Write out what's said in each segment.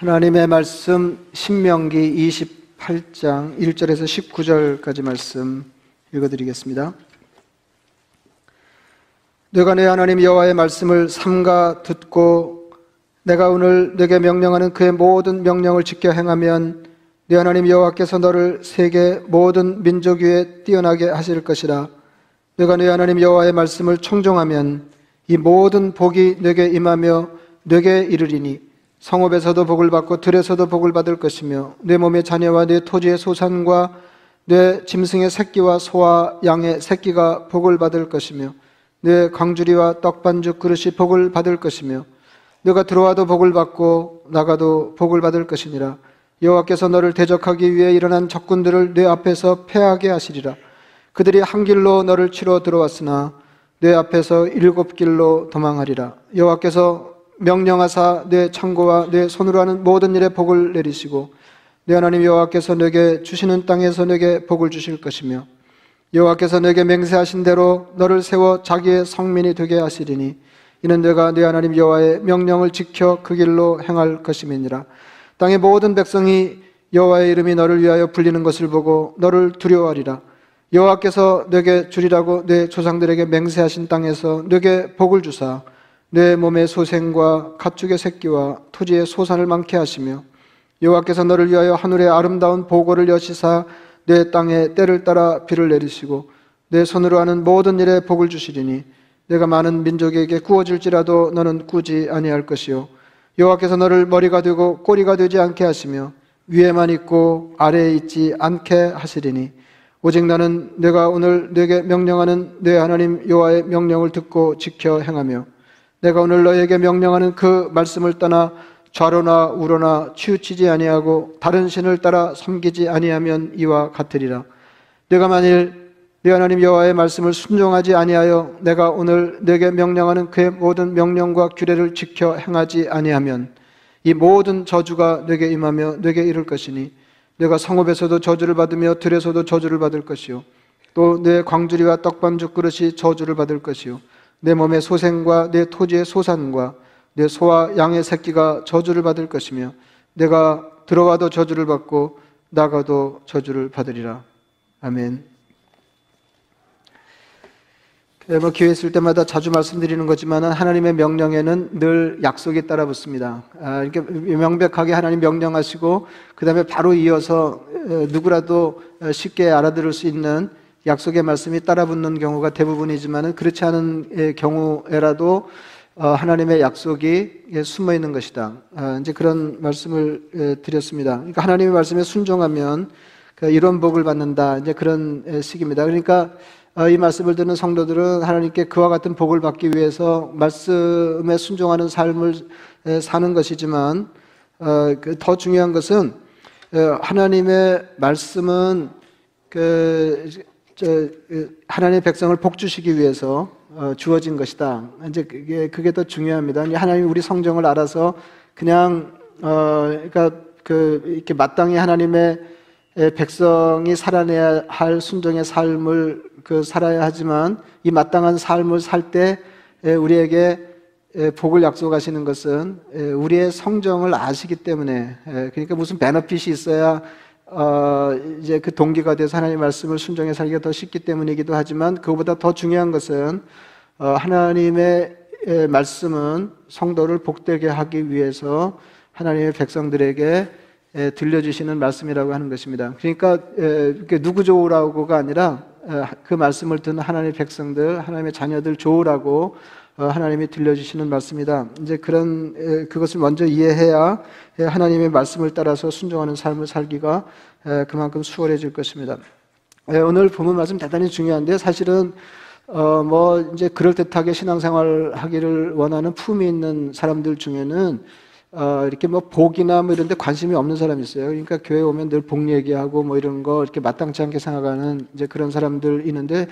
하나님의 말씀 신명기 28장 1절에서 19절까지 말씀 읽어드리겠습니다. 내가 내 하나님 여호와의 말씀을 삼가 듣고 내가 오늘 내게 명령하는 그의 모든 명령을 지켜 행하면 내 하나님 여호와께서 너를 세계 모든 민족 위에 뛰어나게 하실 것이라 내가 내 하나님 여호와의 말씀을 청종하면 이 모든 복이 내게 임하며 내게 이르리니 성읍에서도 복을 받고 들에서도 복을 받을 것이며 내 몸의 자녀와 내 토지의 소산과 내 짐승의 새끼와 소와 양의 새끼가 복을 받을 것이며 내 광주리와 떡반죽 그릇이 복을 받을 것이며 너가 들어와도 복을 받고 나가도 복을 받을 것이니라. 여호와께서 너를 대적하기 위해 일어난 적군들을 내 앞에서 패하게 하시리라. 그들이 한 길로 너를 치러 들어왔으나 내 앞에서 일곱 길로 도망하리라. 여호와께서 명령하사 내 창고와 내 손으로 하는 모든 일에 복을 내리시고 내 하나님 여호와께서 내게 주시는 땅에서 내게 복을 주실 것이며 여호와께서 내게 맹세하신 대로 너를 세워 자기의 성민이 되게 하시리니 이는 내가 내 하나님 여호와의 명령을 지켜 그 길로 행할 것임이니라. 땅의 모든 백성이 여호와의 이름이 너를 위하여 불리는 것을 보고 너를 두려워하리라. 여호와께서 내게 주리라고 내 조상들에게 맹세하신 땅에서 내게 복을 주사 내 몸의 소생과 가축의 새끼와 토지의 소산을 많게 하시며 여호와께서 너를 위하여 하늘의 아름다운 보고를 여시사 내 땅에 때를 따라 비를 내리시고 내 손으로 하는 모든 일에 복을 주시리니 내가 많은 민족에게 구워질지라도 너는 꾸지 아니할 것이요. 여호와께서 너를 머리가 되고 꼬리가 되지 않게 하시며 위에만 있고 아래에 있지 않게 하시리니 오직 나는 내가 오늘 내게 명령하는 내 하나님 여호와의 명령을 듣고 지켜 행하며 내가 오늘 너에게 명령하는 그 말씀을 떠나 좌로나 우로나 치우치지 아니하고 다른 신을 따라 섬기지 아니하면 이와 같으리라. 내가 만일 내 하나님 여호와의 말씀을 순종하지 아니하여 내가 오늘 내게 명령하는 그의 모든 명령과 규례를 지켜 행하지 아니하면 이 모든 저주가 내게 임하며 내게 이를 것이니 내가 성읍에서도 저주를 받으며 들에서도 저주를 받을 것이요 또 내 광주리와 떡반죽 그릇이 저주를 받을 것이요 내 몸의 소생과 내 토지의 소산과 내 소와 양의 새끼가 저주를 받을 것이며 내가 들어와도 저주를 받고 나가도 저주를 받으리라. 아멘. 뭐 기회 있을 때마다 자주 말씀드리는 거지만 하나님의 명령에는 늘 약속이 따라 붙습니다. 아, 이렇게 명백하게 하나님 명령하시고 그 다음에 바로 이어서 누구라도 쉽게 알아들을 수 있는 약속의 말씀이 따라붙는 경우가 대부분이지만 그렇지 않은 경우에라도 어, 하나님의 약속이 숨어 있는 것이다. 아, 이제 그런 말씀을 드렸습니다. 그러니까 하나님의 말씀에 순종하면 그 이런 복을 받는다. 이제 그런 식입니다. 그러니까 어, 이 말씀을 듣는 성도들은 하나님께 그와 같은 복을 받기 위해서 말씀에 순종하는 삶을 사는 것이지만 어, 그더 중요한 것은 하나님의 말씀은 그 하나님의 백성을 복 주시기 위해서 어, 주어진 것이다. 이제 그게 그게 더 중요합니다. 하나님 우리 성정을 알아서 그냥 어 그러니까 그 이렇게 마땅히 하나님의 백성이 살아내야 할 순종의 삶을 그 살아야 하지만 이 마땅한 삶을 살 때 우리에게 복을 약속하시는 것은 우리의 성정을 아시기 때문에 그러니까 무슨 베너핏이 있어야 어, 이제 그 동기가 돼서 하나님 말씀을 순종해 살기가 더 쉽기 때문이기도 하지만 그보다 더 중요한 것은 어, 하나님의 말씀은 성도를 복되게 하기 위해서 하나님의 백성들에게 들려주시는 말씀이라고 하는 것입니다. 그러니까 누구 좋으라고가 아니라 그 말씀을 듣는 하나님의 백성들, 하나님의 자녀들 좋으라고 어, 하나님이 들려주시는 말씀이다. 이제 그런 그것을 먼저 이해해야 하나님의 말씀을 따라서 순종하는 삶을 살기가 그만큼 수월해질 것입니다. 오늘 본문 말씀 대단히 중요한데 사실은 어 뭐 이제 그럴 듯하게 신앙생활 하기를 원하는 품이 있는 사람들 중에는 어 이렇게 뭐 복이나 뭐 이런 데 관심이 없는 사람이 있어요. 그러니까 교회 오면 늘 복 얘기하고 뭐 이런 거 이렇게 마땅치 않게 생각하는 이제 그런 사람들 있는데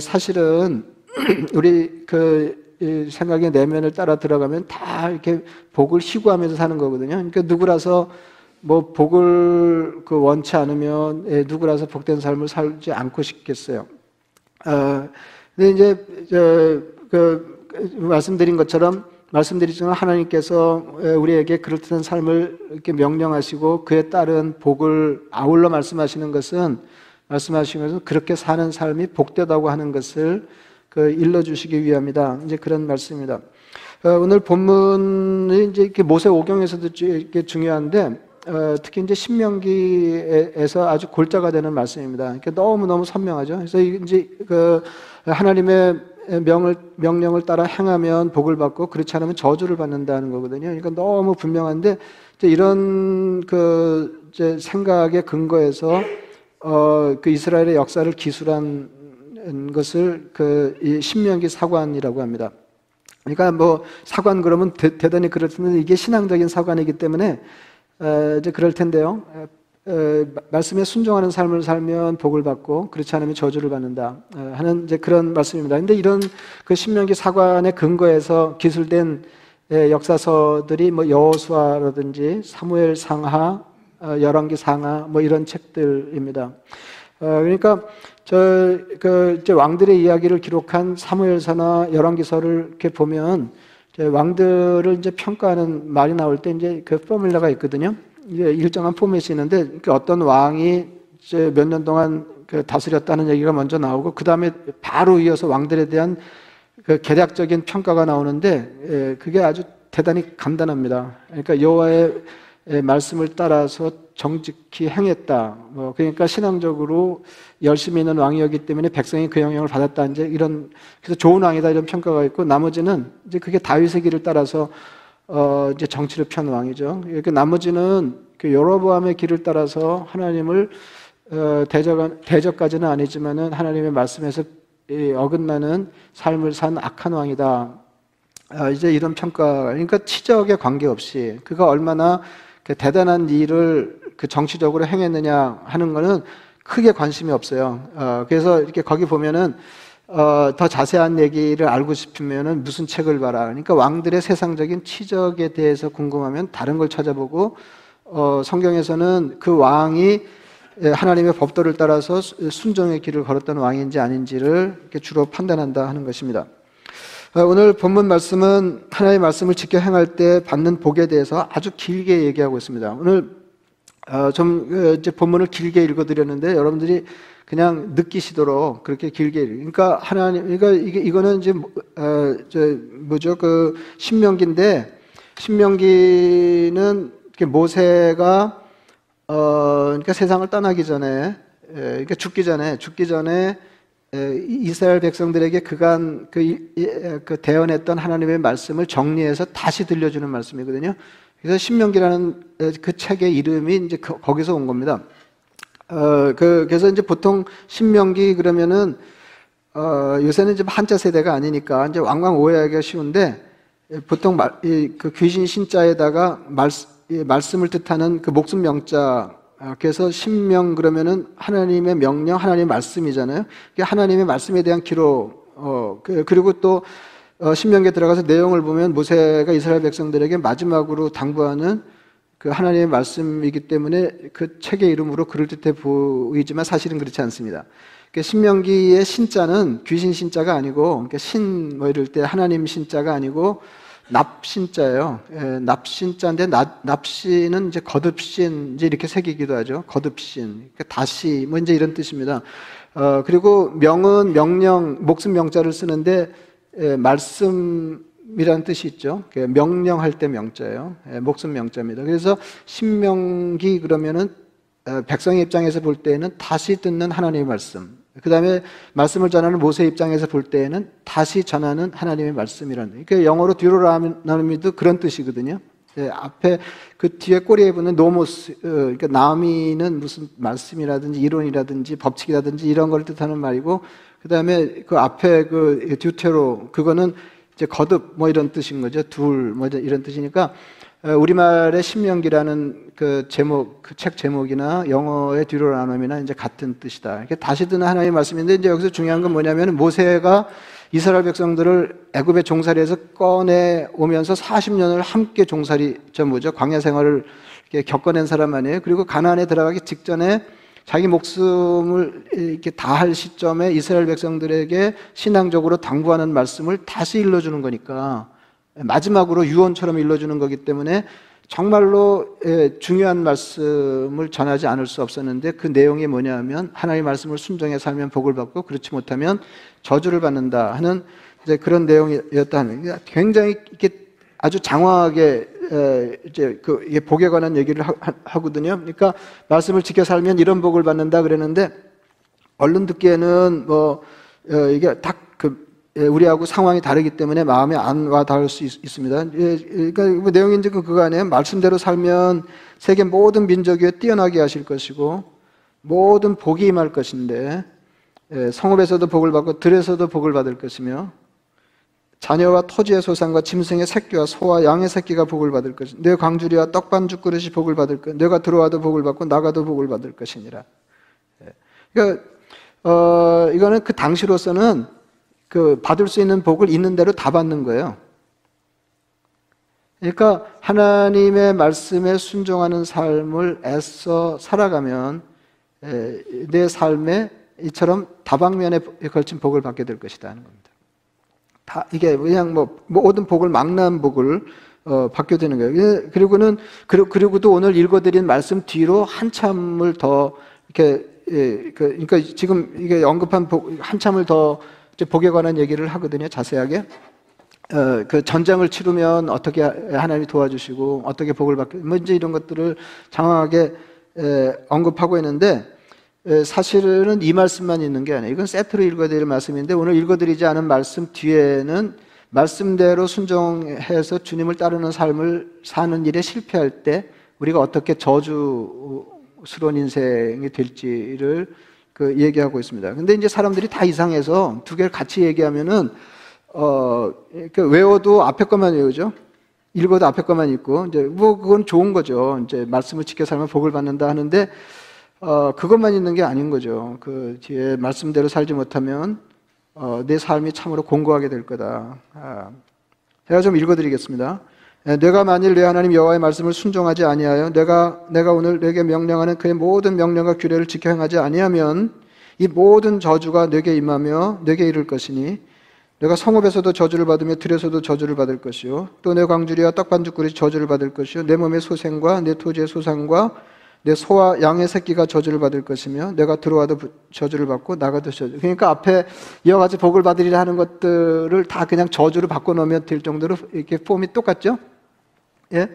사실은 우리 그 생각의 내면을 따라 들어가면 다 이렇게 복을 희구하면서 사는 거거든요. 그러니까 누구라서 뭐 복을 그 원치 않으면 예, 누구라서 복된 삶을 살지 않고 싶겠어요. 어, 근데 이제 저그 말씀드린 것처럼 말씀드리지만 하나님께서 우리에게 그렇듯한 삶을 이렇게 명령하시고 그에 따른 복을 아울러 말씀하시는 것은 말씀하시는 것은 그렇게 사는 삶이 복되다고 하는 것을 그 일러주시기 위함이다. 이제 그런 말씀입니다. 어, 오늘 본문이 이제 이렇게 모세 오경에서도 이렇게 중요한데 어, 특히 이제 신명기에서 아주 골자가 되는 말씀입니다. 그러니까 너무 너무 선명하죠. 그래서 이제 그 하나님의 명을 명령을 따라 행하면 복을 받고 그렇지 않으면 저주를 받는다는 거거든요. 그러니까 너무 분명한데 이런 그 이제 생각의 근거에서 어 그 이스라엘의 역사를 기술한 것을 그 신명기 사관이라고 합니다. 그러니까 뭐 사관 그러면 대, 단히 그렇지만 이게 신앙적인 사관이기 때문에 이제 그럴 텐데요. 말씀에 순종하는 삶을 살면 복을 받고 그렇지 않으면 저주를 받는다 하는 이제 그런 말씀입니다. 근데 이런 그 신명기 사관의 근거에서 기술된 역사서들이 뭐 여호수아라든지 사무엘 상하, 어, 열왕기 상하 뭐 이런 책들입니다. 어, 그러니까 저 그 왕들의 이야기를 기록한 사무엘서나 열왕기서를 이렇게 보면 왕들을 이제 평가하는 말이 나올 때 이제 그 포뮬러가 있거든요. 이게 일정한 포맷이 있는데 그 어떤 왕이 이제 몇 년 동안 그 다스렸다는 얘기가 먼저 나오고 그 다음에 바로 이어서 왕들에 대한 그 개략적인 평가가 나오는데 예, 그게 아주 대단히 간단합니다. 그러니까 여호와의 말씀을 따라서 정직히 행했다. 뭐 그러니까 신앙적으로 열심히 있는 왕이었기 때문에 백성이 그 영향을 받았다. 이제 이런 그래서 좋은 왕이다 이런 평가가 있고 나머지는 이제 그게 다윗의 길을 따라서 어 이제 정치를 편 왕이죠. 그 나머지는 그 여로보암의 길을 따라서 하나님을 어 대적 대적까지는 아니지만은 하나님의 말씀에서 어긋나는 삶을 산 악한 왕이다. 아, 이제 이런 평가, 그러니까 치적에 관계없이 그가 얼마나 그 대단한 일을 그 정치적으로 행했느냐 하는 거는 크게 관심이 없어요. 어, 그래서 이렇게 거기 보면은 어, 더 자세한 얘기를 알고 싶으면은 무슨 책을 봐라. 그러니까 왕들의 세상적인 치적에 대해서 궁금하면 다른 걸 찾아보고 어, 성경에서는 그 왕이 하나님의 법도를 따라서 순종의 길을 걸었던 왕인지 아닌지를 주로 판단한다 하는 것입니다. 어, 오늘 본문 말씀은 하나님의 말씀을 지켜 행할 때 받는 복에 대해서 아주 길게 얘기하고 있습니다. 오늘 어, 좀 그, 이제 본문을 길게 읽어드렸는데 여러분들이 그냥 느끼시도록 그렇게 길게 그러니까 하나님 그러니까 이게 이거는 이제 어, 저 뭐죠 그 신명기인데 신명기는 모세가 어 그러니까 세상을 떠나기 전에 에, 그러니까 죽기 전에 죽기 전에 에, 이스라엘 백성들에게 그간 그, 그 대언했던 하나님의 말씀을 정리해서 다시 들려주는 말씀이거든요. 그래서 신명기라는 그 책의 이름이 이제 거기서 온 겁니다. 어, 그, 그래서 이제 보통 신명기 그러면은 어, 요새는 이제 한자 세대가 아니니까 이제 왕왕 오해하기가 쉬운데 보통 말, 이, 그 귀신 신자에다가 말, 이, 말씀을 뜻하는 그 목숨 명자 아, 그래서 신명 그러면은 하나님의 명령, 하나님의 말씀이잖아요. 하나님의 말씀에 대한 기록, 어, 그, 그리고 또 어, 신명기에 들어가서 내용을 보면 모세가 이스라엘 백성들에게 마지막으로 당부하는 그 하나님의 말씀이기 때문에 그 책의 이름으로 그럴듯해 보이지만 사실은 그렇지 않습니다. 그러니까 신명기의 신자는 귀신 신자가 아니고 그러니까 신뭐 이럴 때 하나님 신자가 아니고 납신자예요. 예, 납신자인데 납, 납신은 이제 거듭신 이제 이렇게 새기기도 하죠. 거듭신. 그러니까 다시 뭐 이제 이런 뜻입니다. 어, 그리고 명은 명령 목숨 명자를 쓰는데 예, 말씀이라는 뜻이 있죠. 명령할 때 명자예요. 예, 목숨 명자입니다. 그래서 신명기 그러면은 어, 백성의 입장에서 볼 때에는 다시 듣는 하나님의 말씀. 그 다음에 말씀을 전하는 모세 입장에서 볼 때에는 다시 전하는 하나님의 말씀이라는. 그러니까 영어로 듀로라미도 그런 뜻이거든요. 예, 앞에 그 뒤에 꼬리에 붙는 nomos, 어, 그러니까 nomy는 무슨 말씀이라든지 이론이라든지 법칙이라든지 이런 걸 뜻하는 말이고 그 다음에 그 앞에 그 deutero 그거는 이제 거듭 뭐 이런 뜻인 거죠. 둘 뭐 이런 뜻이니까 어, 우리말의 신명기라는 그 제목, 그 책 제목이나 영어의 Deuteronomy나 이제 같은 뜻이다. 이렇게 다시 듣는 하나님의 말씀인데 이제 여기서 중요한 건 뭐냐면 모세가 이스라엘 백성들을 애굽의 종살이에서 꺼내 오면서 40년을 함께 종살이 저 뭐죠 광야 생활을 겪어낸 사람 아니에요. 그리고 가나안에 들어가기 직전에 자기 목숨을 이렇게 다 할 시점에 이스라엘 백성들에게 신앙적으로 당부하는 말씀을 다시 일러주는 거니까 마지막으로 유언처럼 일러주는 거기 때문에 정말로 예, 중요한 말씀을 전하지 않을 수 없었는데 그 내용이 뭐냐면 하나님의 말씀을 순종해 살면 복을 받고 그렇지 못하면 저주를 받는다 하는 이제 그런 내용이었다는 게 굉장히 이렇게 아주 장황하게 에, 이제 그 복에 관한 얘기를 하, 하거든요. 그러니까 말씀을 지켜 살면 이런 복을 받는다 그랬는데 얼른 듣기에는 뭐 어, 이게 예, 우리하고 상황이 다르기 때문에 마음에 안 와 닿을 수 있, 습니다 예, 그러니까 뭐 내용이 지 그거 아니에요. 말씀대로 살면 세계 모든 민족 위에 뛰어나게 하실 것이고 모든 복이 임할 것인데 예, 성읍에서도 복을 받고 들에서도 복을 받을 것이며 자녀와 토지의 소산과 짐승의 새끼와 소와 양의 새끼가 복을 받을 것이며 내 광주리와 떡반죽 그릇이 복을 받을 것 내가 들어와도 복을 받고 나가도 복을 받을 것이니라. 그러니까 어, 이거는 그 당시로서는 그 받을 수 있는 복을 있는 대로 다 받는 거예요. 그러니까 하나님의 말씀에 순종하는 삶을 애써 살아가면 내 삶에 이처럼 다방면에 걸친 복을 받게 될 것이다 하는 겁니다. 다 이게 그냥 뭐 모든 복을 망라한 복을 어, 받게 되는 거예요. 그리고는 그리고 도 오늘 읽어드린 말씀 뒤로 한참을 더 이렇게 예, 그, 러니까 지금 이게 언급한 복, 한참을 더 복에 관한 얘기를 하거든요. 자세하게. 어, 그 전쟁을 치르면 어떻게 하나님이 도와주시고 어떻게 복을 받게 뭐 이제 이런 것들을 장황하게 에, 언급하고 있는데 에, 사실은 이 말씀만 있는 게 아니에요. 이건 세트로 읽어드릴 말씀인데 오늘 읽어드리지 않은 말씀 뒤에는 말씀대로 순종해서 주님을 따르는 삶을 사는 일에 실패할 때 우리가 어떻게 저주스러운 인생이 될지를 그 얘기하고 있습니다. 근데 이제 사람들이 다 이상해서 두 개를 같이 얘기하면은 어, 그 외워도 앞에 것만 외우죠. 읽어도 앞에 것만 읽고 이제 뭐 그건 좋은 거죠. 이제 말씀을 지켜 살면 복을 받는다 하는데 어, 그것만 있는 게 아닌 거죠. 그 뒤에 말씀대로 살지 못하면 어, 내 삶이 참으로 공고하게 될 거다. 아, 제가 좀 읽어드리겠습니다. 예, 내가 만일 내 하나님 여호와의 말씀을 순종하지 아니하여 내가 내가 오늘 내게 명령하는 그의 모든 명령과 규례를 지켜 행하지 아니하면 이 모든 저주가 내게 임하며 내게 이를 것이니 내가 성읍에서도 저주를 받으며 들에서도 저주를 받을 것이요 또 내 광주리와 떡반죽그릇이 저주를 받을 것이요 내 몸의 소생과 내 토지의 소상과 내 소와 양의 새끼가 저주를 받을 것이며 내가 들어와도 저주를 받고 나가도 저주. 그러니까 앞에 이와 같이 복을 받으리라 하는 것들을 다 그냥 저주를 바꿔 놓으면 될 정도로 이렇게 폼이 똑같죠? 예?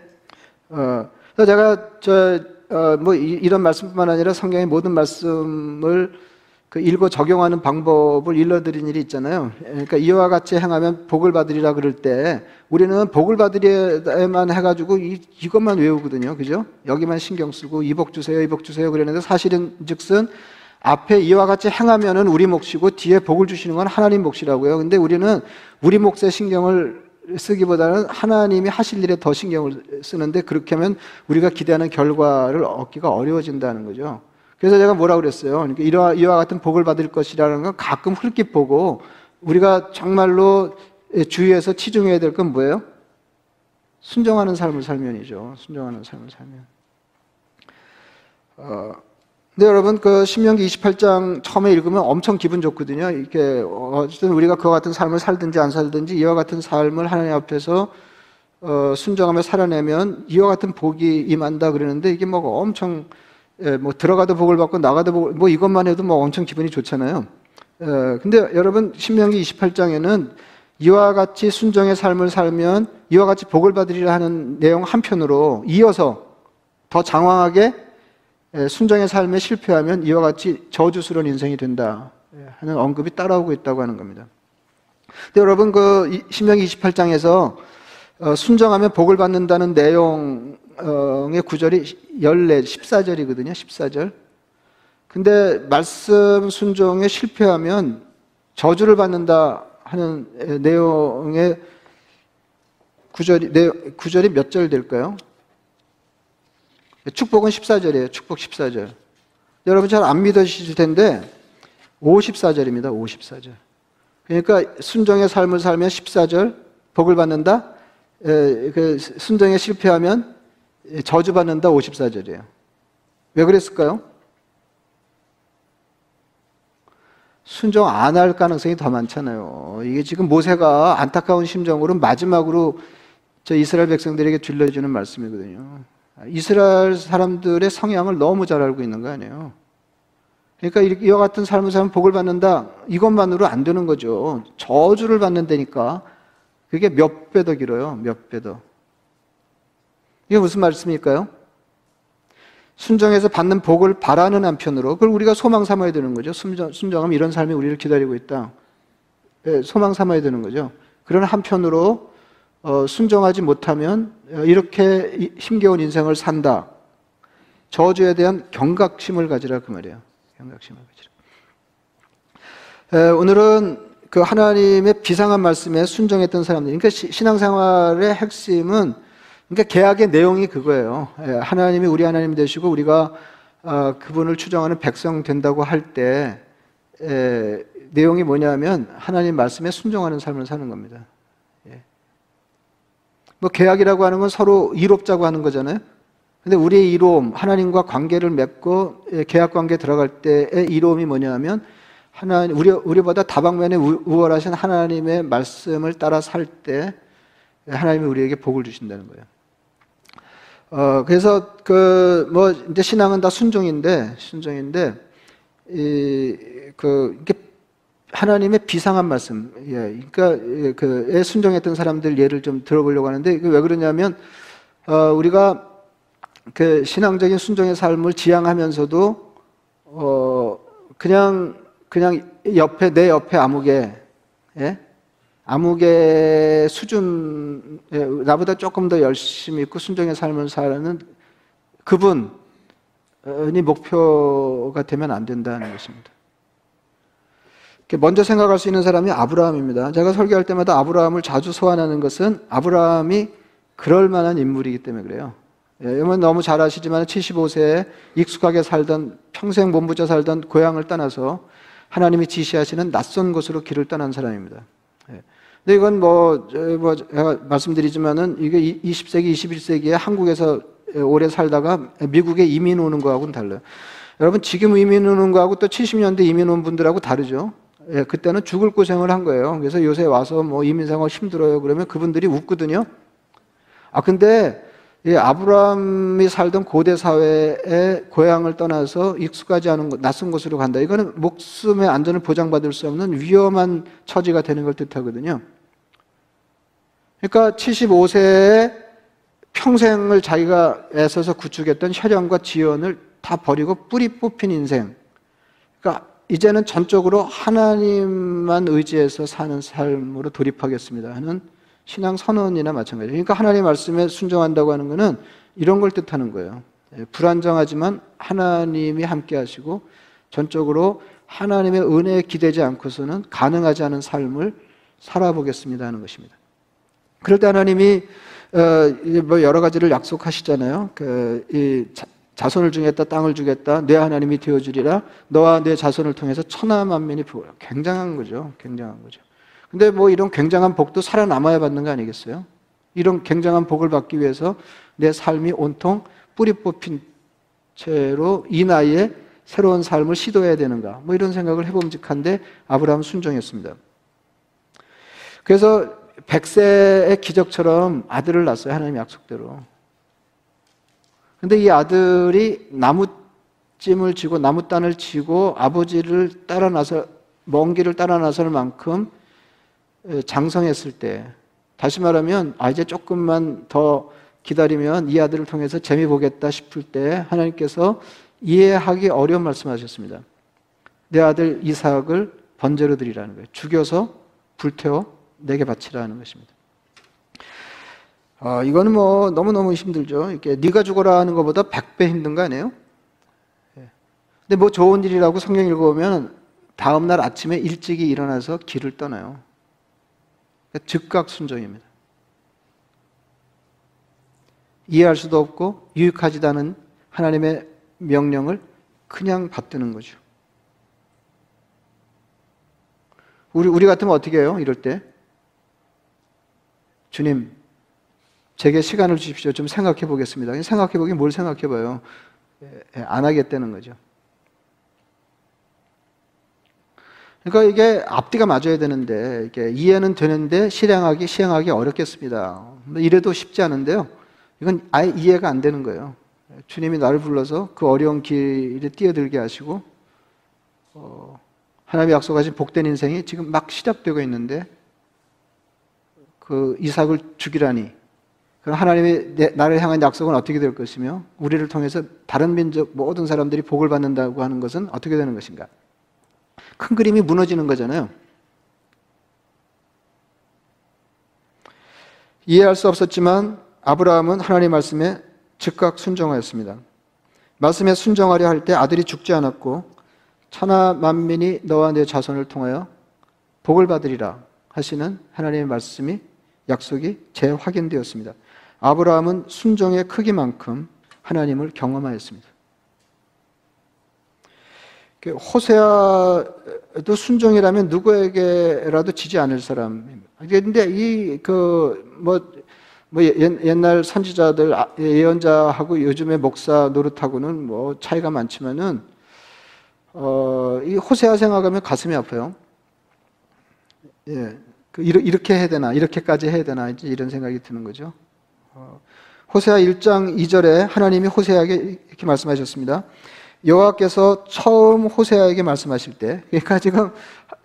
어, 그래서 제가 저, 어, 뭐 이, 런 말씀뿐만 아니라 성경의 모든 말씀을 그 읽어 적용하는 방법을 일러드린 일이 있잖아요. 그러니까 이와 같이 행하면 복을 받으리라 그럴 때 우리는 복을 받으리만 해가지고 이, 이것만 외우거든요. 그죠? 여기만 신경 쓰고 이복 주세요, 이복 주세요 그랬는데 사실은 즉슨 앞에 이와 같이 행하면은 우리 몫이고 뒤에 복을 주시는 건 하나님 몫이라고요. 근데 우리는 우리 몫에 신경을 쓰기보다는 하나님이 하실 일에 더 신경을 쓰는데 그렇게 하면 우리가 기대하는 결과를 얻기가 어려워진다는 거죠. 그래서 제가 뭐라 그랬어요. 그러니까 이와, 이와 같은 복을 받을 것이라는 건 가끔 흘낏 보고 우리가 정말로 주의해서 치중해야 될 건 뭐예요? 순종하는 삶을 살면이죠. 순종하는 삶을 살면. 어, 근데 여러분 그 신명기 28장 처음에 읽으면 엄청 기분 좋거든요. 이렇게 어쨌든 우리가 그와 같은 삶을 살든지 안 살든지 이와 같은 삶을 하나님 앞에서 어, 순종하며 살아내면 이와 같은 복이 임한다 그러는데 이게 뭐 엄청 예, 뭐 들어가도 복을 받고 나가도 복을 뭐 이것만 해도 뭐 엄청 기분이 좋잖아요. 예, 근데 여러분 신명기 28장에는 이와 같이 순종의 삶을 살면 이와 같이 복을 받으리라 하는 내용 한편으로 이어서 더 장황하게 예, 순종의 삶에 실패하면 이와 같이 저주스러운 인생이 된다 예, 하는 언급이 따라오고 있다고 하는 겁니다. 근데 여러분 그 신명기 28장에서 어, 순종하면 복을 받는다는 내용 의 구절이 14, 14절이거든요. 14절. 근데 말씀 순종에 실패하면 저주를 받는다 하는 내용의 구절이, 구절이 몇 절 될까요? 축복은 14절이에요. 축복 14절. 여러분 잘 안 믿으실 텐데 54절입니다. 54절. 그러니까 순종의 삶을 살면 14절 복을 받는다. 그 순종에 실패하면 저주받는다 54절이에요. 왜 그랬을까요? 순종 안 할 가능성이 더 많잖아요. 이게 지금 모세가 안타까운 심정으로 마지막으로 저 이스라엘 백성들에게 들려주는 말씀이거든요. 이스라엘 사람들의 성향을 너무 잘 알고 있는 거 아니에요. 그러니까 이와 같은 삶을 살면 복을 받는다. 이것만으로 안 되는 거죠. 저주를 받는다니까. 그게 몇 배 더 길어요. 몇 배 더. 이게 무슨 말씀일까요? 순정해서 받는 복을 바라는 한편으로 그걸 우리가 소망 삼아야 되는 거죠. 순정, 순정하면 이런 삶이 우리를 기다리고 있다. 네, 소망 삼아야 되는 거죠. 그런 한편으로 어, 순정하지 못하면 이렇게 힘겨운 인생을 산다. 저주에 대한 경각심을 가지라 그 말이에요. 경각심을 가지라. 에, 오늘은 그 하나님의 비상한 말씀에 순정했던 사람들. 그러니까 신앙생활의 핵심은 그러니까 계약의 내용이 그거예요. 예, 하나님이 우리 하나님 되시고 우리가 어, 그분을 추정하는 백성 된다고 할 때 내용이 뭐냐면 하나님 말씀에 순종하는 삶을 사는 겁니다. 예. 뭐 계약이라고 하는 건 서로 이롭자고 하는 거잖아요. 근데 우리의 이로움, 하나님과 관계를 맺고 예, 계약 관계 들어갈 때의 이로움이 뭐냐면 하나님 우리 우리보다 다방면에 우월하신 하나님의 말씀을 따라 살 때 하나님이 우리에게 복을 주신다는 거예요. 어, 그래서 그, 뭐, 이제 신앙은 다 순종인데, 순종인데, 이, 그, 이게 하나님의 비상한 말씀, 예, 그러니까, 예, 그, 에 순종했던 사람들 예를 좀 들어보려고 하는데, 왜 그러냐면, 어, 우리가 그 신앙적인 순종의 삶을 지향하면서도, 어, 그냥, 그냥 옆에, 내 옆에 아무개, 예? 아무개 수준, 나보다 조금 더 열심히 있고 순종의 삶을 사는 그분이 목표가 되면 안 된다는 것입니다. 먼저 생각할 수 있는 사람이 아브라함입니다. 제가 설교할 때마다 아브라함을 자주 소환하는 것은 아브라함이 그럴 만한 인물이기 때문에 그래요. 여러분 예, 너무 잘 아시지만 75세에 익숙하게 살던 평생 몸부쳐 살던 고향을 떠나서 하나님이 지시하시는 낯선 곳으로 길을 떠난 사람입니다. 예. 근데 이건 뭐, 뭐 제가 말씀드리지만은 이게 20세기, 21세기에 한국에서 오래 살다가 미국에 이민 오는 거하고는 달라요. 여러분 지금 이민 오는 거하고 또 70년대 이민 온 분들하고 다르죠. 예, 그때는 죽을 고생을 한 거예요. 그래서 요새 와서 뭐 이민 생활 힘들어요. 그러면 그분들이 웃거든요. 아 근데 예, 아브라함이 살던 고대 사회의 고향을 떠나서 익숙하지 않은 곳, 낯선 곳으로 간다. 이거는 목숨의 안전을 보장받을 수 없는 위험한 처지가 되는 걸 뜻하거든요. 그러니까 75세에 평생을 자기가 애써서 구축했던 혈연과 지연을 다 버리고 뿌리 뽑힌 인생. 그러니까 이제는 전적으로 하나님만 의지해서 사는 삶으로 돌입하겠습니다 하는 신앙 선언이나 마찬가지예요. 그러니까 하나님 말씀에 순종한다고 하는 것은 이런 걸 뜻하는 거예요. 예, 불안정하지만 하나님이 함께 하시고 전적으로 하나님의 은혜에 기대지 않고서는 가능하지 않은 삶을 살아보겠습니다 하는 것입니다. 그럴 때 하나님이 어, 뭐 여러 가지를 약속하시잖아요. 그, 자손을 주겠다, 땅을 주겠다, 내 하나님이 되어주리라, 너와 내 자손을 통해서 천하 만민이 부어. 굉장한 거죠. 굉장한 거죠. 근데 뭐 이런 굉장한 복도 살아남아야 받는 거 아니겠어요? 이런 굉장한 복을 받기 위해서 내 삶이 온통 뿌리 뽑힌 채로 이 나이에 새로운 삶을 시도해야 되는가? 뭐 이런 생각을 해봄직한데 아브라함 순종했습니다. 그래서 백세의 기적처럼 아들을 낳았어요. 하나님 약속대로. 근데 이 아들이 나무찜을 쥐고 나무단을 쥐고 아버지를 따라 나서 먼 길을 따라 나설 만큼 장성했을 때 다시 말하면 아 이제 조금만 더 기다리면 이 아들을 통해서 재미 보겠다 싶을 때 하나님께서 이해하기 어려운 말씀하셨습니다. 내 아들 이삭을 번제로 드리라는 거예요. 죽여서 불태워 내게 바치라는 것입니다. 아, 이거는 뭐 너무너무 힘들죠. 이렇게 네가 죽어라 하는 것보다 100배 힘든 거 아니에요? 예. 근데 뭐 좋은 일이라고 성경 읽어보면 다음 날 아침에 일찍이 일어나서 길을 떠나요. 즉각 순종입니다. 이해할 수도 없고 유익하지도 않은 하나님의 명령을 그냥 받드는 거죠. 우리, 우리 같으면 어떻게 해요? 이럴 때. 주님, 제게 시간을 주십시오. 좀 생각해 보겠습니다. 생각해 보긴 뭘 생각해 봐요. 안 하겠다는 거죠. 그러니까 이게 앞뒤가 맞아야 되는데 이게 이해는 되는데 실행하기 시행하기 어렵겠습니다. 뭐 이래도 쉽지 않은데요. 이건 아예 이해가 안 되는 거예요. 주님이 나를 불러서 그 어려운 길에 뛰어들게 하시고 어, 하나님이 약속하신 복된 인생이 지금 막 시작되고 있는데 그 이삭을 죽이라니 그럼 하나님의 내, 나를 향한 약속은 어떻게 될 것이며 우리를 통해서 다른 민족 모든 사람들이 복을 받는다고 하는 것은 어떻게 되는 것인가? 큰 그림이 무너지는 거잖아요. 이해할 수 없었지만 아브라함은 하나님 말씀에 즉각 순종하였습니다. 말씀에 순종하려 할 때 아들이 죽지 않았고 천하 만민이 너와 내 자손을 통하여 복을 받으리라 하시는 하나님의 말씀이 약속이 재확인되었습니다. 아브라함은 순종의 크기만큼 하나님을 경험하였습니다. 그 호세아도 순종이라면 누구에게라도 지지 않을 사람입니다. 그런데 이 그 뭐 뭐 옛날 선지자들 아, 예언자하고 요즘의 목사 노릇하고는 뭐 차이가 많지만은 어, 이 호세아 생각하면 가슴이 아파요. 예, 그 이렇게 해야 되나 이렇게까지 해야 되나 이런 생각이 드는 거죠. 어, 호세아 1장 2절에 하나님이 호세아에게 이렇게 말씀하셨습니다. 여호와께서 처음 호세아에게 말씀하실 때, 그러니까 지금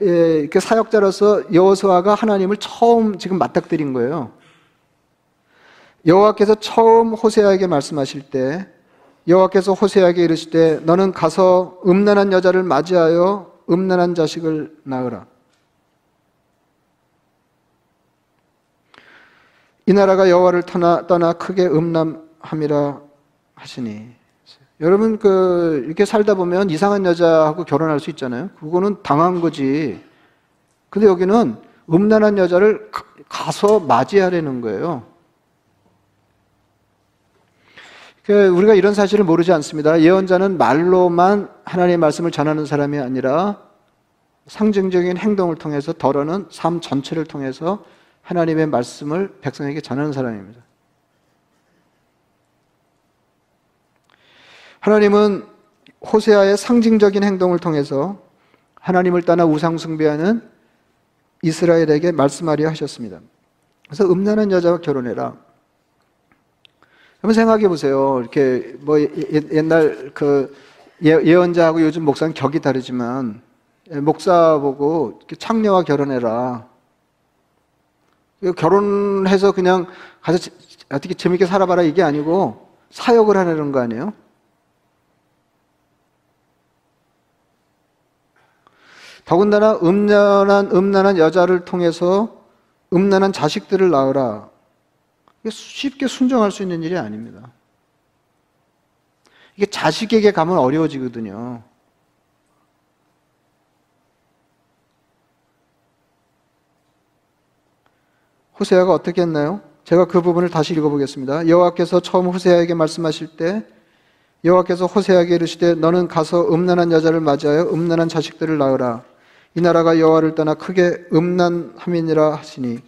예, 이렇게 사역자로서 여호수아가 하나님을 처음 지금 맞닥뜨린 거예요. 여호와께서 처음 호세아에게 말씀하실 때, 여호와께서 호세아에게 이르시되 너는 가서 음란한 여자를 맞이하여 음란한 자식을 낳으라. 이 나라가 여호와를 떠나, 크게 음란함이라 하시니 여러분 그 이렇게 살다 보면 이상한 여자하고 결혼할 수 있잖아요. 그거는 당한 거지. 근데 여기는 음란한 여자를 가서 맞이하려는 거예요. 그 우리가 이런 사실을 모르지 않습니다. 예언자는 말로만 하나님의 말씀을 전하는 사람이 아니라 상징적인 행동을 통해서 덜어는 삶 전체를 통해서 하나님의 말씀을 백성에게 전하는 사람입니다. 하나님은 호세아의 상징적인 행동을 통해서 하나님을 떠나 우상숭배하는 이스라엘에게 말씀하려 하셨습니다. 그래서 음란한 여자와 결혼해라. 한번 생각해 보세요. 이렇게 뭐 옛날 그 예, 예언자하고 요즘 목사는 격이 다르지만 목사 보고 창녀와 결혼해라. 결혼해서 그냥 가서 어떻게 재밌게 살아봐라 이게 아니고 사역을 하는 거 아니에요? 더군다나 음란한 음란한 여자를 통해서 음란한 자식들을 낳으라. 쉽게 순종할 수 있는 일이 아닙니다. 이게 자식에게 가면 어려워지거든요. 호세아가 어떻게 했나요? 제가 그 부분을 다시 읽어보겠습니다. 여호와께서 처음 호세아에게 말씀하실 때 여호와께서 호세아에게 이르시되 너는 가서 음란한 여자를 맞이하여 음란한 자식들을 낳으라. 이 나라가 여호와를 떠나 크게 음란함이니라 하시니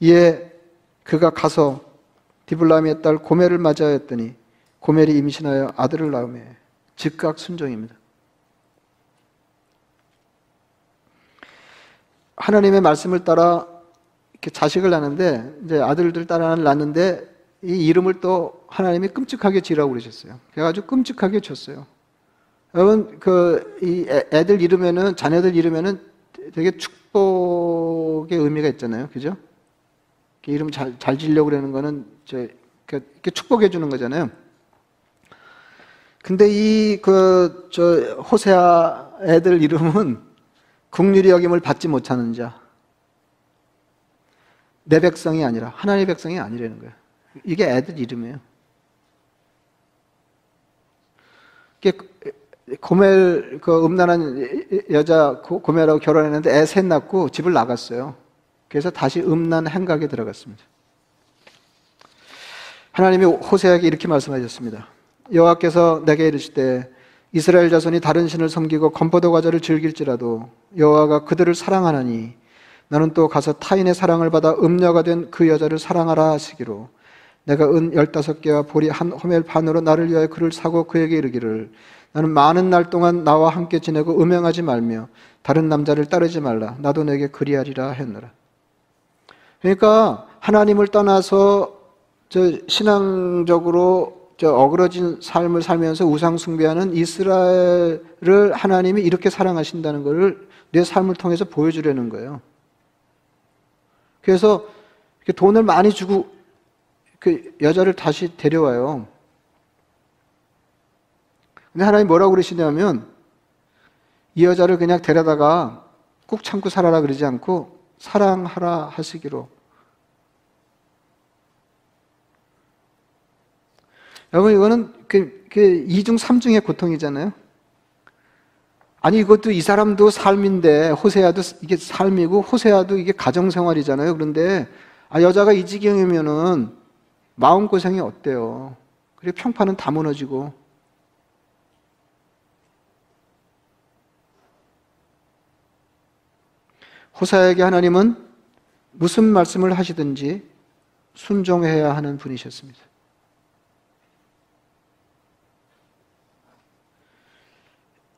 이에 그가 가서 디블라미의 딸 고멜을 맞아했더니 고멜이 임신하여 아들을 낳음에 즉각 순종입니다. 하나님의 말씀을 따라 이렇게 자식을 낳는데 이제 아들들 따라 낳는데 이 이름을 또 하나님이 끔찍하게 지라고 그러셨어요. 그래가지고 끔찍하게 줬어요. 여러분 그 이 애들 이름에는 자녀들 이름에는 되게 축복의 의미가 있잖아요, 그죠? 이름 잘, 잘 지려고 그러는 거는 저, 이렇게 축복해 주는 거잖아요. 근데 이, 그, 저, 호세아 애들 이름은 국률이 여김을 받지 못하는 자. 내 백성이 아니라, 하나님의 백성이 아니라는 거예요. 이게 애들 이름이에요. 고멜 그 음란한 여자 고멜하고 결혼했는데 애 셋 낳고 집을 나갔어요. 그래서 다시 음란 행각에 들어갔습니다. 하나님이 호세에게 이렇게 말씀하셨습니다. 여호와께서 내게 이르시되 이스라엘 자손이 다른 신을 섬기고 건포도 과자를 즐길지라도 여호와가 그들을 사랑하나니 너는 또 가서 타인의 사랑을 받아 음녀가 된 그 여자를 사랑하라 하시기로 내가 은 열다섯 개와 보리 한 호멜 반으로 나를 위하여 그를 사고 그에게 이르기를 나는 많은 날 동안 나와 함께 지내고 음행하지 말며 다른 남자를 따르지 말라. 나도 내게 그리하리라 했노라. 그러니까 하나님을 떠나서 저 신앙적으로 저 어그러진 삶을 살면서 우상 숭배하는 이스라엘을 하나님이 이렇게 사랑하신다는 것을 내 삶을 통해서 보여주려는 거예요. 그래서 돈을 많이 주고 그 여자를 다시 데려와요. 근데 하나님 뭐라고 그러시냐면 이 여자를 그냥 데려다가 꾹 참고 살아라 그러지 않고 사랑하라 하시기로. 여러분 이거는 그, 그 이중 삼중의 고통이잖아요. 아니 이것도 이 사람도 삶인데 호세아도 이게 삶이고 호세아도 이게 가정 생활이잖아요. 그런데 아 여자가 이 지경이면은 마음 고생이 어때요? 그리고 평판은 다 무너지고 호사에게 하나님은 무슨 말씀을 하시든지 순종해야 하는 분이셨습니다.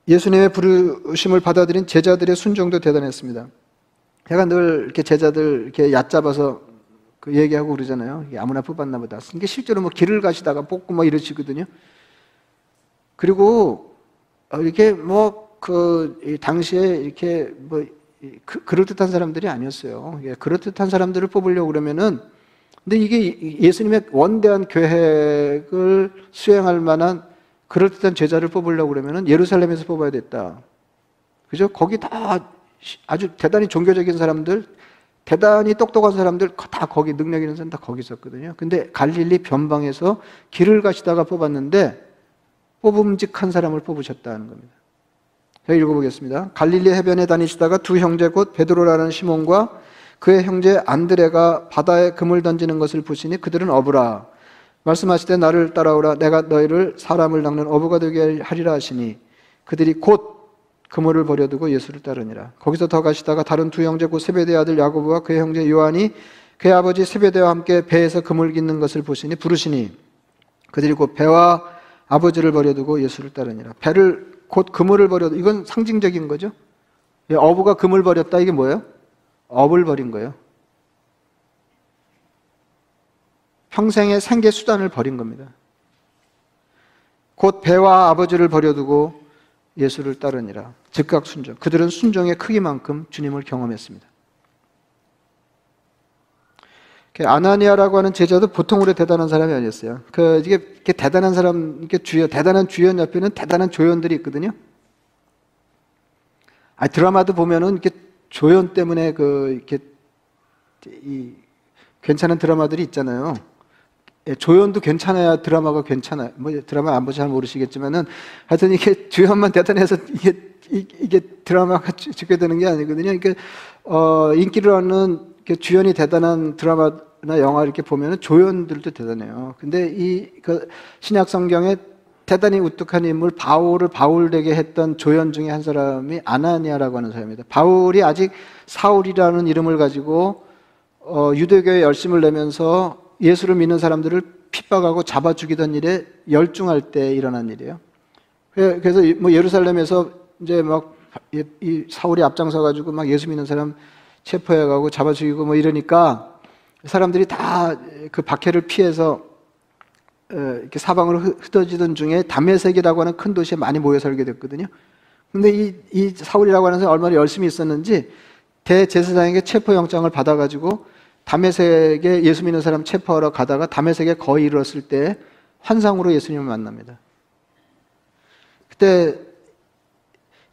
예수님의 부르심을 받아들인 제자들의 순종도 대단했습니다. 제가 늘 이렇게 제자들 이렇게 얕잡아서 그 얘기하고 그러잖아요. 아무나 뽑았나 보다. 이게 실제로 뭐 길을 가시다가 뽑고 뭐 이러시거든요. 그리고 이렇게 뭐 그 당시에 이렇게 뭐 그, 그럴듯한 사람들이 아니었어요. 예, 그럴듯한 사람들을 뽑으려고 그러면은 근데 이게 예수님의 원대한 계획을 수행할 만한 그럴듯한 제자를 뽑으려고 그러면은 예루살렘에서 뽑아야 됐다. 그죠? 거기 다 아주 대단히 종교적인 사람들, 대단히 똑똑한 사람들 다 거기 능력 있는 사람 다 거기 있었거든요. 근데 갈릴리 변방에서 길을 가시다가 뽑았는데 뽑음직한 사람을 뽑으셨다는 겁니다. 제가 읽어보겠습니다. 갈릴리 해변에 다니시다가 두 형제 곧 베드로라는 시몬과 그의 형제 안드레가 바다에 금을 던지는 것을 보시니 그들은 어부라. 말씀하시되 나를 따라오라. 내가 너희를 사람을 낚는 어부가 되게 하리라 하시니 그들이 곧 그물을 버려두고 예수를 따르니라. 거기서 더 가시다가 다른 두 형제 곧 세베대 아들 야고보와 그의 형제 요한이 그의 아버지 세베대와 함께 배에서 그물 깃는 것을 보시니 부르시니 그들이 곧 배와 아버지를 버려두고 예수를 따르니라. 배를 곧 그물을 버려도 이건 상징적인 거죠. 어부가 그물 버렸다 이게 뭐예요? 업을 버린 거예요. 평생의 생계 수단을 버린 겁니다. 곧 배와 아버지를 버려두고 예수를 따르니라. 즉각 순종. 그들은 순종의 크기만큼 주님을 경험했습니다. 아나니아라고 하는 제자도 보통으로 대단한 사람이 아니었어요. 그 이게 대단한 사람, 이게 주연, 대단한 주연 옆에는 대단한 조연들이 있거든요. 아 드라마도 보면은 이렇게 조연 때문에 그 이렇게 이 괜찮은 드라마들이 있잖아요. 예, 조연도 괜찮아야 드라마가 괜찮아요. 뭐 드라마 안 보시 잘 모르시겠지만은 하여튼 이게 주연만 대단해서 이게 이게 드라마가 찍게 되는 게 아니거든요. 그러니까 어 인기를 얻는 주연이 대단한 드라마나 영화 이렇게 보면은 조연들도 대단해요. 근데 이 그 신약 성경에 대단히 우뚝한 인물 바울을 바울 되게 했던 조연 중에 한 사람이 아나니아라고 하는 사람입니다. 바울이 아직 사울이라는 이름을 가지고 어, 유대교에 열심을 내면서 예수를 믿는 사람들을 핍박하고 잡아 죽이던 일에 열중할 때 일어난 일이에요. 그래서 뭐 예루살렘에서 이제 막 이 사울이 앞장서 가지고 막 예수 믿는 사람 체포해 가고 잡아 죽이고 뭐 이러니까 사람들이 다 그 박해를 피해서 어, 이렇게 사방으로 흩어지던 중에 담메색이라고 하는 큰 도시에 많이 모여 살게 됐거든요. 근데 이, 이 사울이라고 하는 사람이 얼마나 열심히 있었는지 대제사장에게 체포영장을 받아가지고 담메색에 예수 믿는 사람 체포하러 가다가 담메색에 거의 이르렀을 때 환상으로 예수님을 만납니다. 그때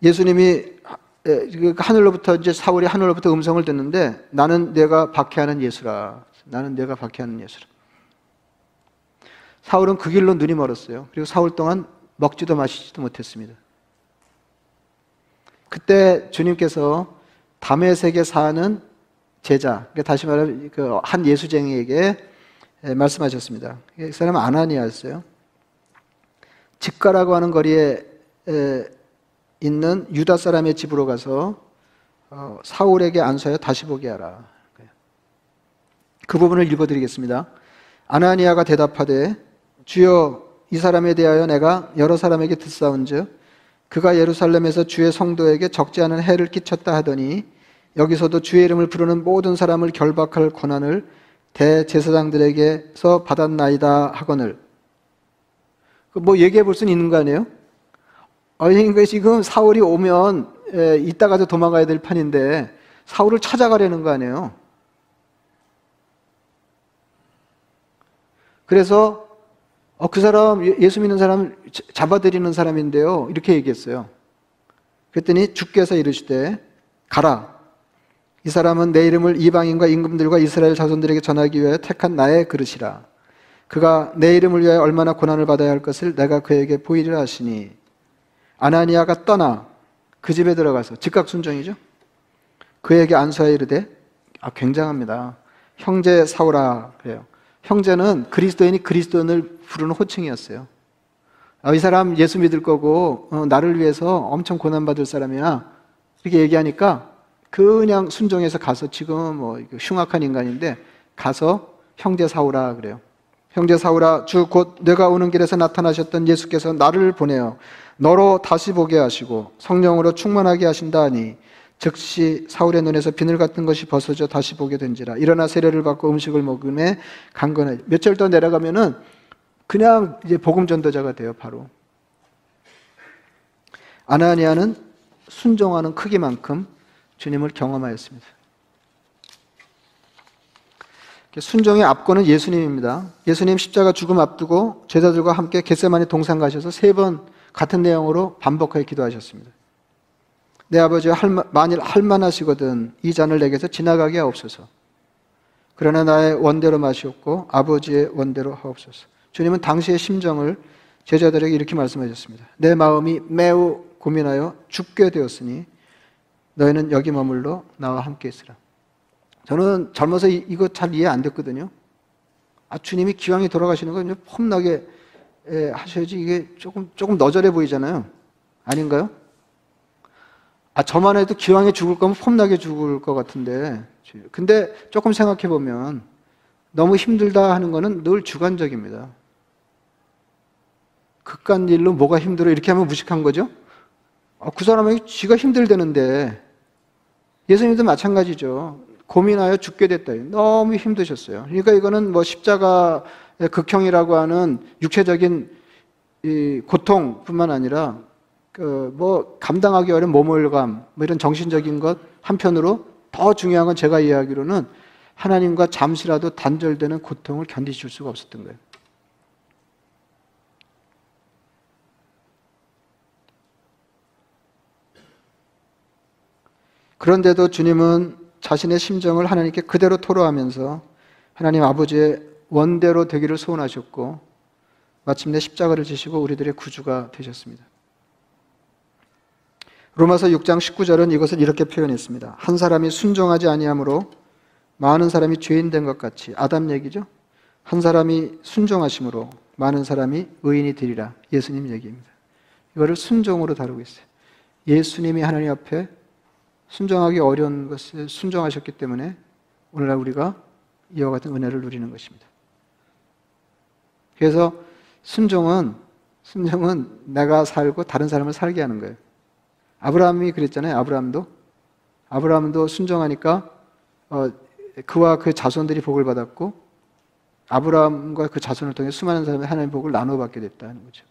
예수님이 그 하늘로부터 이제 사울이 하늘로부터 음성을 듣는데 나는 내가 박해하는 예수라. 나는 내가 박해하는 예수라. 사울은 그 길로 눈이 멀었어요. 그리고 사울 동안 먹지도 마시지도 못했습니다. 그때 주님께서 세계 사는 제자, 그러니까 다시 말하면 그 한 예수쟁이에게 말씀하셨습니다. 이 사람은 아나니아였어요. 집가라고 하는 거리에 있는 유다 사람의 집으로 가서 어, 사울에게 안수하여 다시 보게 하라. 그 부분을 읽어드리겠습니다. 아나니아가 대답하되 주여 이 사람에 대하여 내가 여러 사람에게 듣사온즉 그가 예루살렘에서 주의 성도에게 적지 않은 해를 끼쳤다 하더니 여기서도 주의 이름을 부르는 모든 사람을 결박할 권한을 대제사장들에게서 받았나이다 하거늘 그뭐 얘기해 볼 수는 있는 거 아니에요? 아니 그 지금 사울이 오면 에, 이따가도 도망가야 될 판인데 사울을 찾아가려는 거 아니에요? 그래서 어, 그 사람 예- 예수 믿는 사람 잡아들이는 사람인데요. 이렇게 얘기했어요. 그랬더니 주께서 이르시되 가라. 이 사람은 내 이름을 이방인과 임금들과 이스라엘 자손들에게 전하기 위하여 택한 나의 그릇이라. 그가 내 이름을 위하여 얼마나 고난을 받아야 할 것을 내가 그에게 보이리라 하시니 아나니아가 떠나 그 집에 들어가서 즉각 순종이죠. 그에게 안수하여 이르되 아 굉장합니다. 형제 사오라 그래요. 형제는 그리스도인이 그리스도인을 부르는 호칭이었어요. 아, 이 사람 예수 믿을 거고 어, 나를 위해서 엄청 고난 받을 사람이야. 이렇게 얘기하니까 그냥 순종해서 가서 지금 뭐 흉악한 인간인데 가서 형제 사오라 그래요. 형제 사오라 주 곧 내가 오는 길에서 나타나셨던 예수께서 나를 보내어 너로 다시 보게 하시고 성령으로 충만하게 하신다 하니 즉시 사울의 눈에서 비늘 같은 것이 벗어져 다시 보게 된지라. 일어나 세례를 받고 음식을 먹음에 강건해 몇절 더 내려가면은 그냥 이제 복음 전도자가 돼요 바로. 아나니아는 순종하는 크기만큼 주님을 경험하였습니다. 순종의 앞권은 예수님입니다. 예수님 십자가 죽음 앞두고 제자들과 함께 겟세마니 동산 가셔서 세 번 같은 내용으로 반복하여 기도하셨습니다. 내 아버지 만일 할만하시거든 이 잔을 내게서 지나가게 하옵소서. 그러나 나의 원대로 마시옵고 아버지의 원대로 하옵소서. 주님은 당시의 심정을 제자들에게 이렇게 말씀하셨습니다. 내 마음이 매우 고민하여 죽게 되었으니 너희는 여기 머물러 나와 함께 있으라. 저는 젊어서 이거 잘 이해 안 됐거든요. 아, 주님이 기왕에 돌아가시는 건 폼나게 하셔야지 이게 조금, 조금 너절해 보이잖아요. 아닌가요? 아, 저만 해도 기왕에 죽을 거면 폼나게 죽을 것 같은데. 근데 조금 생각해 보면 너무 힘들다 하는 거는 늘 주관적입니다. 극간 일로 뭐가 힘들어 이렇게 하면 무식한 거죠? 아, 그 사람에게 지가 힘들다는데 예수님도 마찬가지죠. 고민하여 죽게 됐다. 너무 힘드셨어요. 그러니까 이거는 뭐 십자가 극형이라고 하는 육체적인 고통뿐만 아니라 그 뭐 감당하기 어려운 모멸감, 뭐 이런 정신적인 것 한편으로 더 중요한 건 제가 이해하기로는 하나님과 잠시라도 단절되는 고통을 견디실 수가 없었던 거예요. 그런데도 주님은 자신의 심정을 하나님께 그대로 토로하면서 하나님 아버지의 원대로 되기를 소원하셨고 마침내 십자가를 지시고 우리들의 구주가 되셨습니다. 로마서 6장 19절은 이것을 이렇게 표현했습니다. 한 사람이 순종하지 아니하므로 많은 사람이 죄인 된 것 같이 아담 얘기죠. 한 사람이 순종하심으로 많은 사람이 의인이 되리라. 예수님 얘기입니다. 이거를 순종으로 다루고 있어요. 예수님이 하나님 앞에 순종하기 어려운 것을 순종하셨기 때문에 오늘날 우리가 이와 같은 은혜를 누리는 것입니다. 그래서 순종은 순종은 내가 살고 다른 사람을 살게 하는 거예요. 아브라함이 그랬잖아요. 아브라함도 아브라함도 순종하니까 어, 그와 그 자손들이 복을 받았고 아브라함과 그 자손을 통해 수많은 사람이 하나님의 복을 나눠 받게 됐다는 거죠.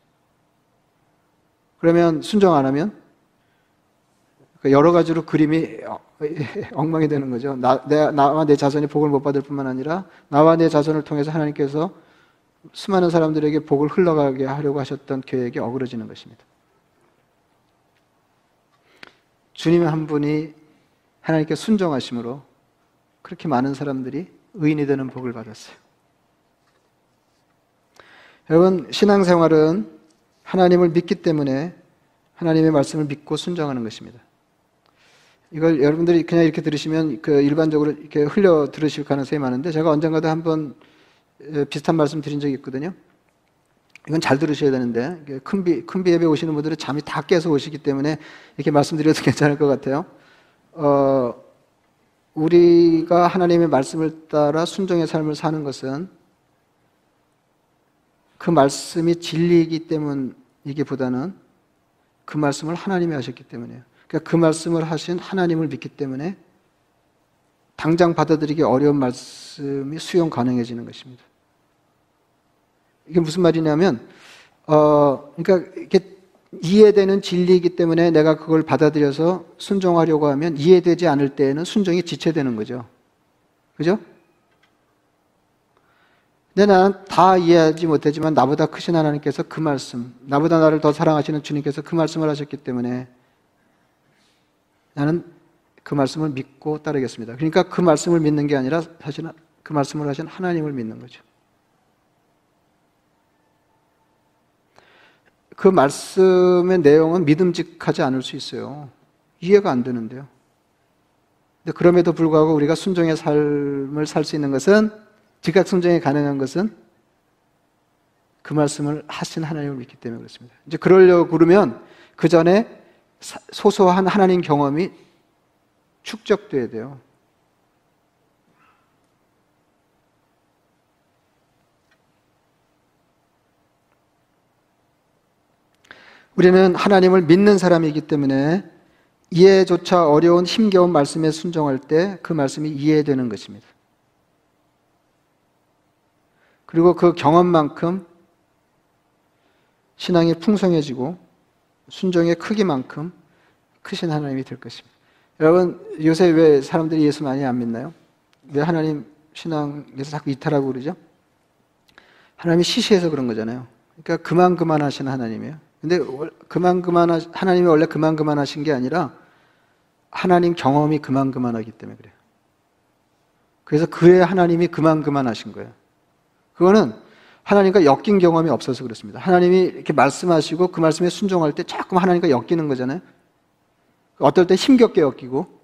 그러면 순종 안 하면 그 여러 가지로 그림이 엉망이 되는 거죠. 나, 내, 나와 내 자손이 복을 못 받을 뿐만 아니라 나와 내 자손을 통해서 하나님께서 수많은 사람들에게 복을 흘러가게 하려고 하셨던 계획이 어그러지는 것입니다. 주님 한 분이 하나님께 순종하심으로 그렇게 많은 사람들이 의인이 되는 복을 받았어요. 여러분, 신앙생활은 하나님을 믿기 때문에 하나님의 말씀을 믿고 순종하는 것입니다. 이걸 여러분들이 그냥 이렇게 들으시면 그 일반적으로 이렇게 흘려 들으실 가능성이 많은데 제가 언젠가도 한번 비슷한 말씀 드린 적이 있거든요. 이건 잘 들으셔야 되는데 큰 비 큰비 예배 오시는 분들은 잠이 다 깨서 오시기 때문에 이렇게 말씀드려도 괜찮을 것 같아요. 어, 우리가 하나님의 말씀을 따라 순종의 삶을 사는 것은 그 말씀이 진리이기 때문이기보다는 그 말씀을 하나님이 하셨기 때문이에요. 그러니까 그 말씀을 하신 하나님을 믿기 때문에 당장 받아들이기 어려운 말씀이 수용 가능해지는 것입니다. 이게 무슨 말이냐면, 어, 그러니까 이게 이해되는 진리이기 때문에 내가 그걸 받아들여서 순종하려고 하면 이해되지 않을 때에는 순종이 지체되는 거죠. 그죠? 근데 나는 다 이해하지 못하지만 나보다 크신 하나님께서 그 말씀, 나보다 나를 더 사랑하시는 주님께서 그 말씀을 하셨기 때문에 나는 그 말씀을 믿고 따르겠습니다. 그러니까 그 말씀을 믿는 게 아니라 사실은 그 말씀을 하신 하나님을 믿는 거죠. 그 말씀의 내용은 믿음직하지 않을 수 있어요. 이해가 안 되는데요. 근데 그럼에도 불구하고 우리가 순종의 삶을 살 수 있는 것은 즉각 순종이 가능한 것은 그 말씀을 하신 하나님을 믿기 때문에 그렇습니다. 이제 그러려고 그러면 그 전에 소소한 하나님 경험이 축적돼야 돼요. 우리는 하나님을 믿는 사람이기 때문에 이해조차 어려운 힘겨운 말씀에 순종할 때 그 말씀이 이해되는 것입니다. 그리고 그 경험만큼 신앙이 풍성해지고 순종의 크기만큼 크신 하나님이 될 것입니다. 여러분, 요새 왜 사람들이 예수 많이 안 믿나요? 왜 하나님 신앙에서 자꾸 이탈하고 그러죠? 하나님이 시시해서 그런 거잖아요. 그러니까 그만 그만 하시는 하나님이에요. 근데 그만 그만 하, 하나님이 원래 그만 그만 하신 게 아니라 하나님 경험이 그만 그만 하기 때문에 그래요. 그래서 그의 하나님이 그만 그만 하신 거예요. 그거는 하나님과 엮인 경험이 없어서 그렇습니다. 하나님이 이렇게 말씀하시고 그 말씀에 순종할 때 자꾸 하나님과 엮이는 거잖아요. 어떨 때 힘겹게 엮이고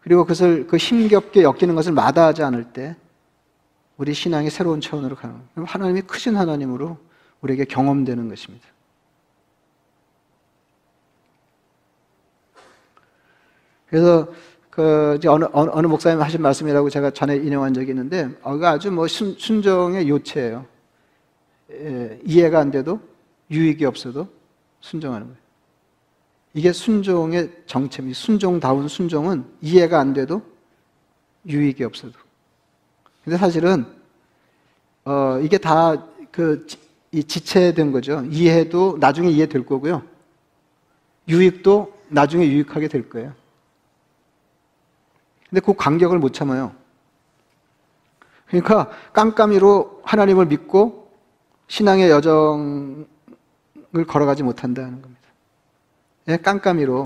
그리고 그것을 그 힘겹게 엮이는 것을 마다하지 않을 때 우리 신앙이 새로운 차원으로 가는 거예요. 하나님이 크신 하나님으로 우리에게 경험되는 것입니다. 그래서 그 이제 어느, 어느, 어느 목사님 하신 말씀이라고 제가 전에 인용한 적이 있는데 어가 아주 뭐 순, 순종의 요체예요. 예, 이해가 안 돼도 유익이 없어도 순종하는 거예요. 이게 순종의 정체입니다. 순종다운 순종은 이해가 안 돼도 유익이 없어도. 근데 사실은 어, 이게 다 그 지체된 거죠. 이해도 나중에 이해될 거고요. 유익도 나중에 유익하게 될 거예요. 근데 그 간격을 못 참아요. 그러니까 깜깜이로 하나님을 믿고 신앙의 여정을 걸어가지 못한다는 겁니다. 예, 깜깜이로.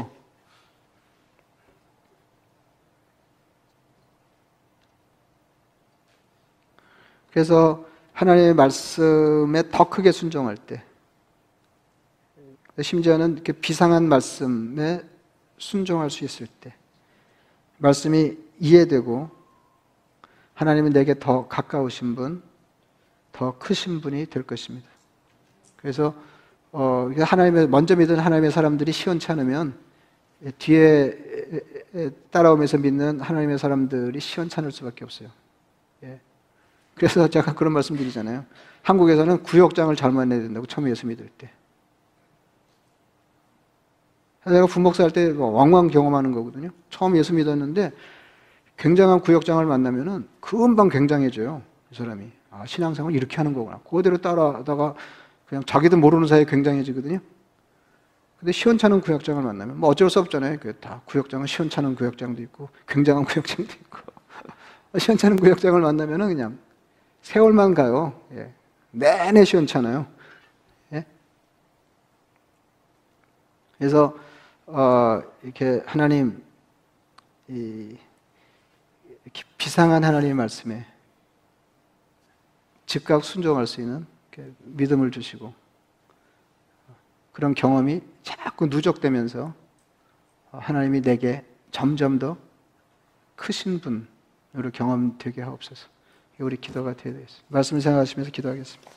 그래서 하나님의 말씀에 더 크게 순종할 때, 심지어는 이렇게 비상한 말씀에 순종할 수 있을 때, 말씀이 이해되고 하나님은 내게 더 가까우신 분, 더 크신 분이 될 것입니다. 그래서 어, 하나님의 먼저 믿은 하나님의 사람들이 시원치 않으면 뒤에 따라오면서 믿는 하나님의 사람들이 시원찮을 수밖에 없어요. 예. 그래서 제가 그런 말씀 드리잖아요. 한국에서는 구역장을 잘못 내야 된다고 처음에 예수 믿을 때. 내가 부목사 할때 뭐 왕왕 경험하는 거거든요. 처음 예수 믿었는데 굉장한 구역장을 만나면은 금방 굉장해져요. 이 사람이. 아, 신앙생활 이렇게 하는 거구나. 그대로 따라하다가 그냥 자기도 모르는 사이에 굉장해지거든요. 근데 시원찮은 구역장을 만나면 뭐 어쩔 수 없잖아요. 다 구역장은 시원찮은 구역장도 있고 굉장한 구역장도 있고. 시원찮은 구역장을 만나면은 그냥 세월만 가요. 예. 내내 시원찮아요. 예? 그래서 어, 이렇게 하나님 이, 이렇게 비상한 하나님의 말씀에 즉각 순종할 수 있는 믿음을 주시고 그런 경험이 자꾸 누적되면서 하나님이 내게 점점 더 크신 분으로 경험되게 하옵소서. 우리 기도가 되어야 되겠습니다. 말씀 생각하시면서 기도하겠습니다.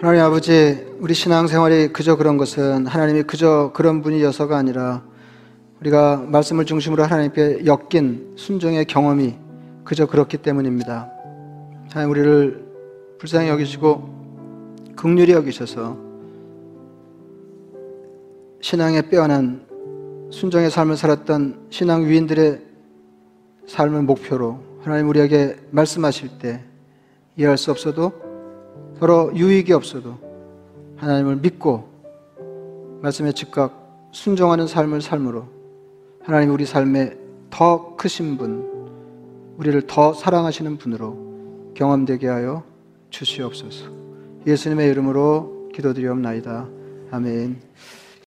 하나님 아버지, 우리 신앙생활이 그저 그런 것은 하나님이 그저 그런 분이어서가 아니라 우리가 말씀을 중심으로 하나님께 엮인 순종의 경험이 그저 그렇기 때문입니다. 하나님 우리를 불쌍히 여기시고 극률히 여기셔서 신앙에 빼어난 순종의 삶을 살았던 신앙 위인들의 삶을 목표로 하나님 우리에게 말씀하실 때 이해할 수 없어도 서로 유익이 없어도 하나님을 믿고 말씀에 즉각 순종하는 삶을 삶으로 하나님 우리 삶에 더 크신 분, 우리를 더 사랑하시는 분으로 경험되게 하여 주시옵소서. 예수님의 이름으로 기도드리옵나이다. 아멘.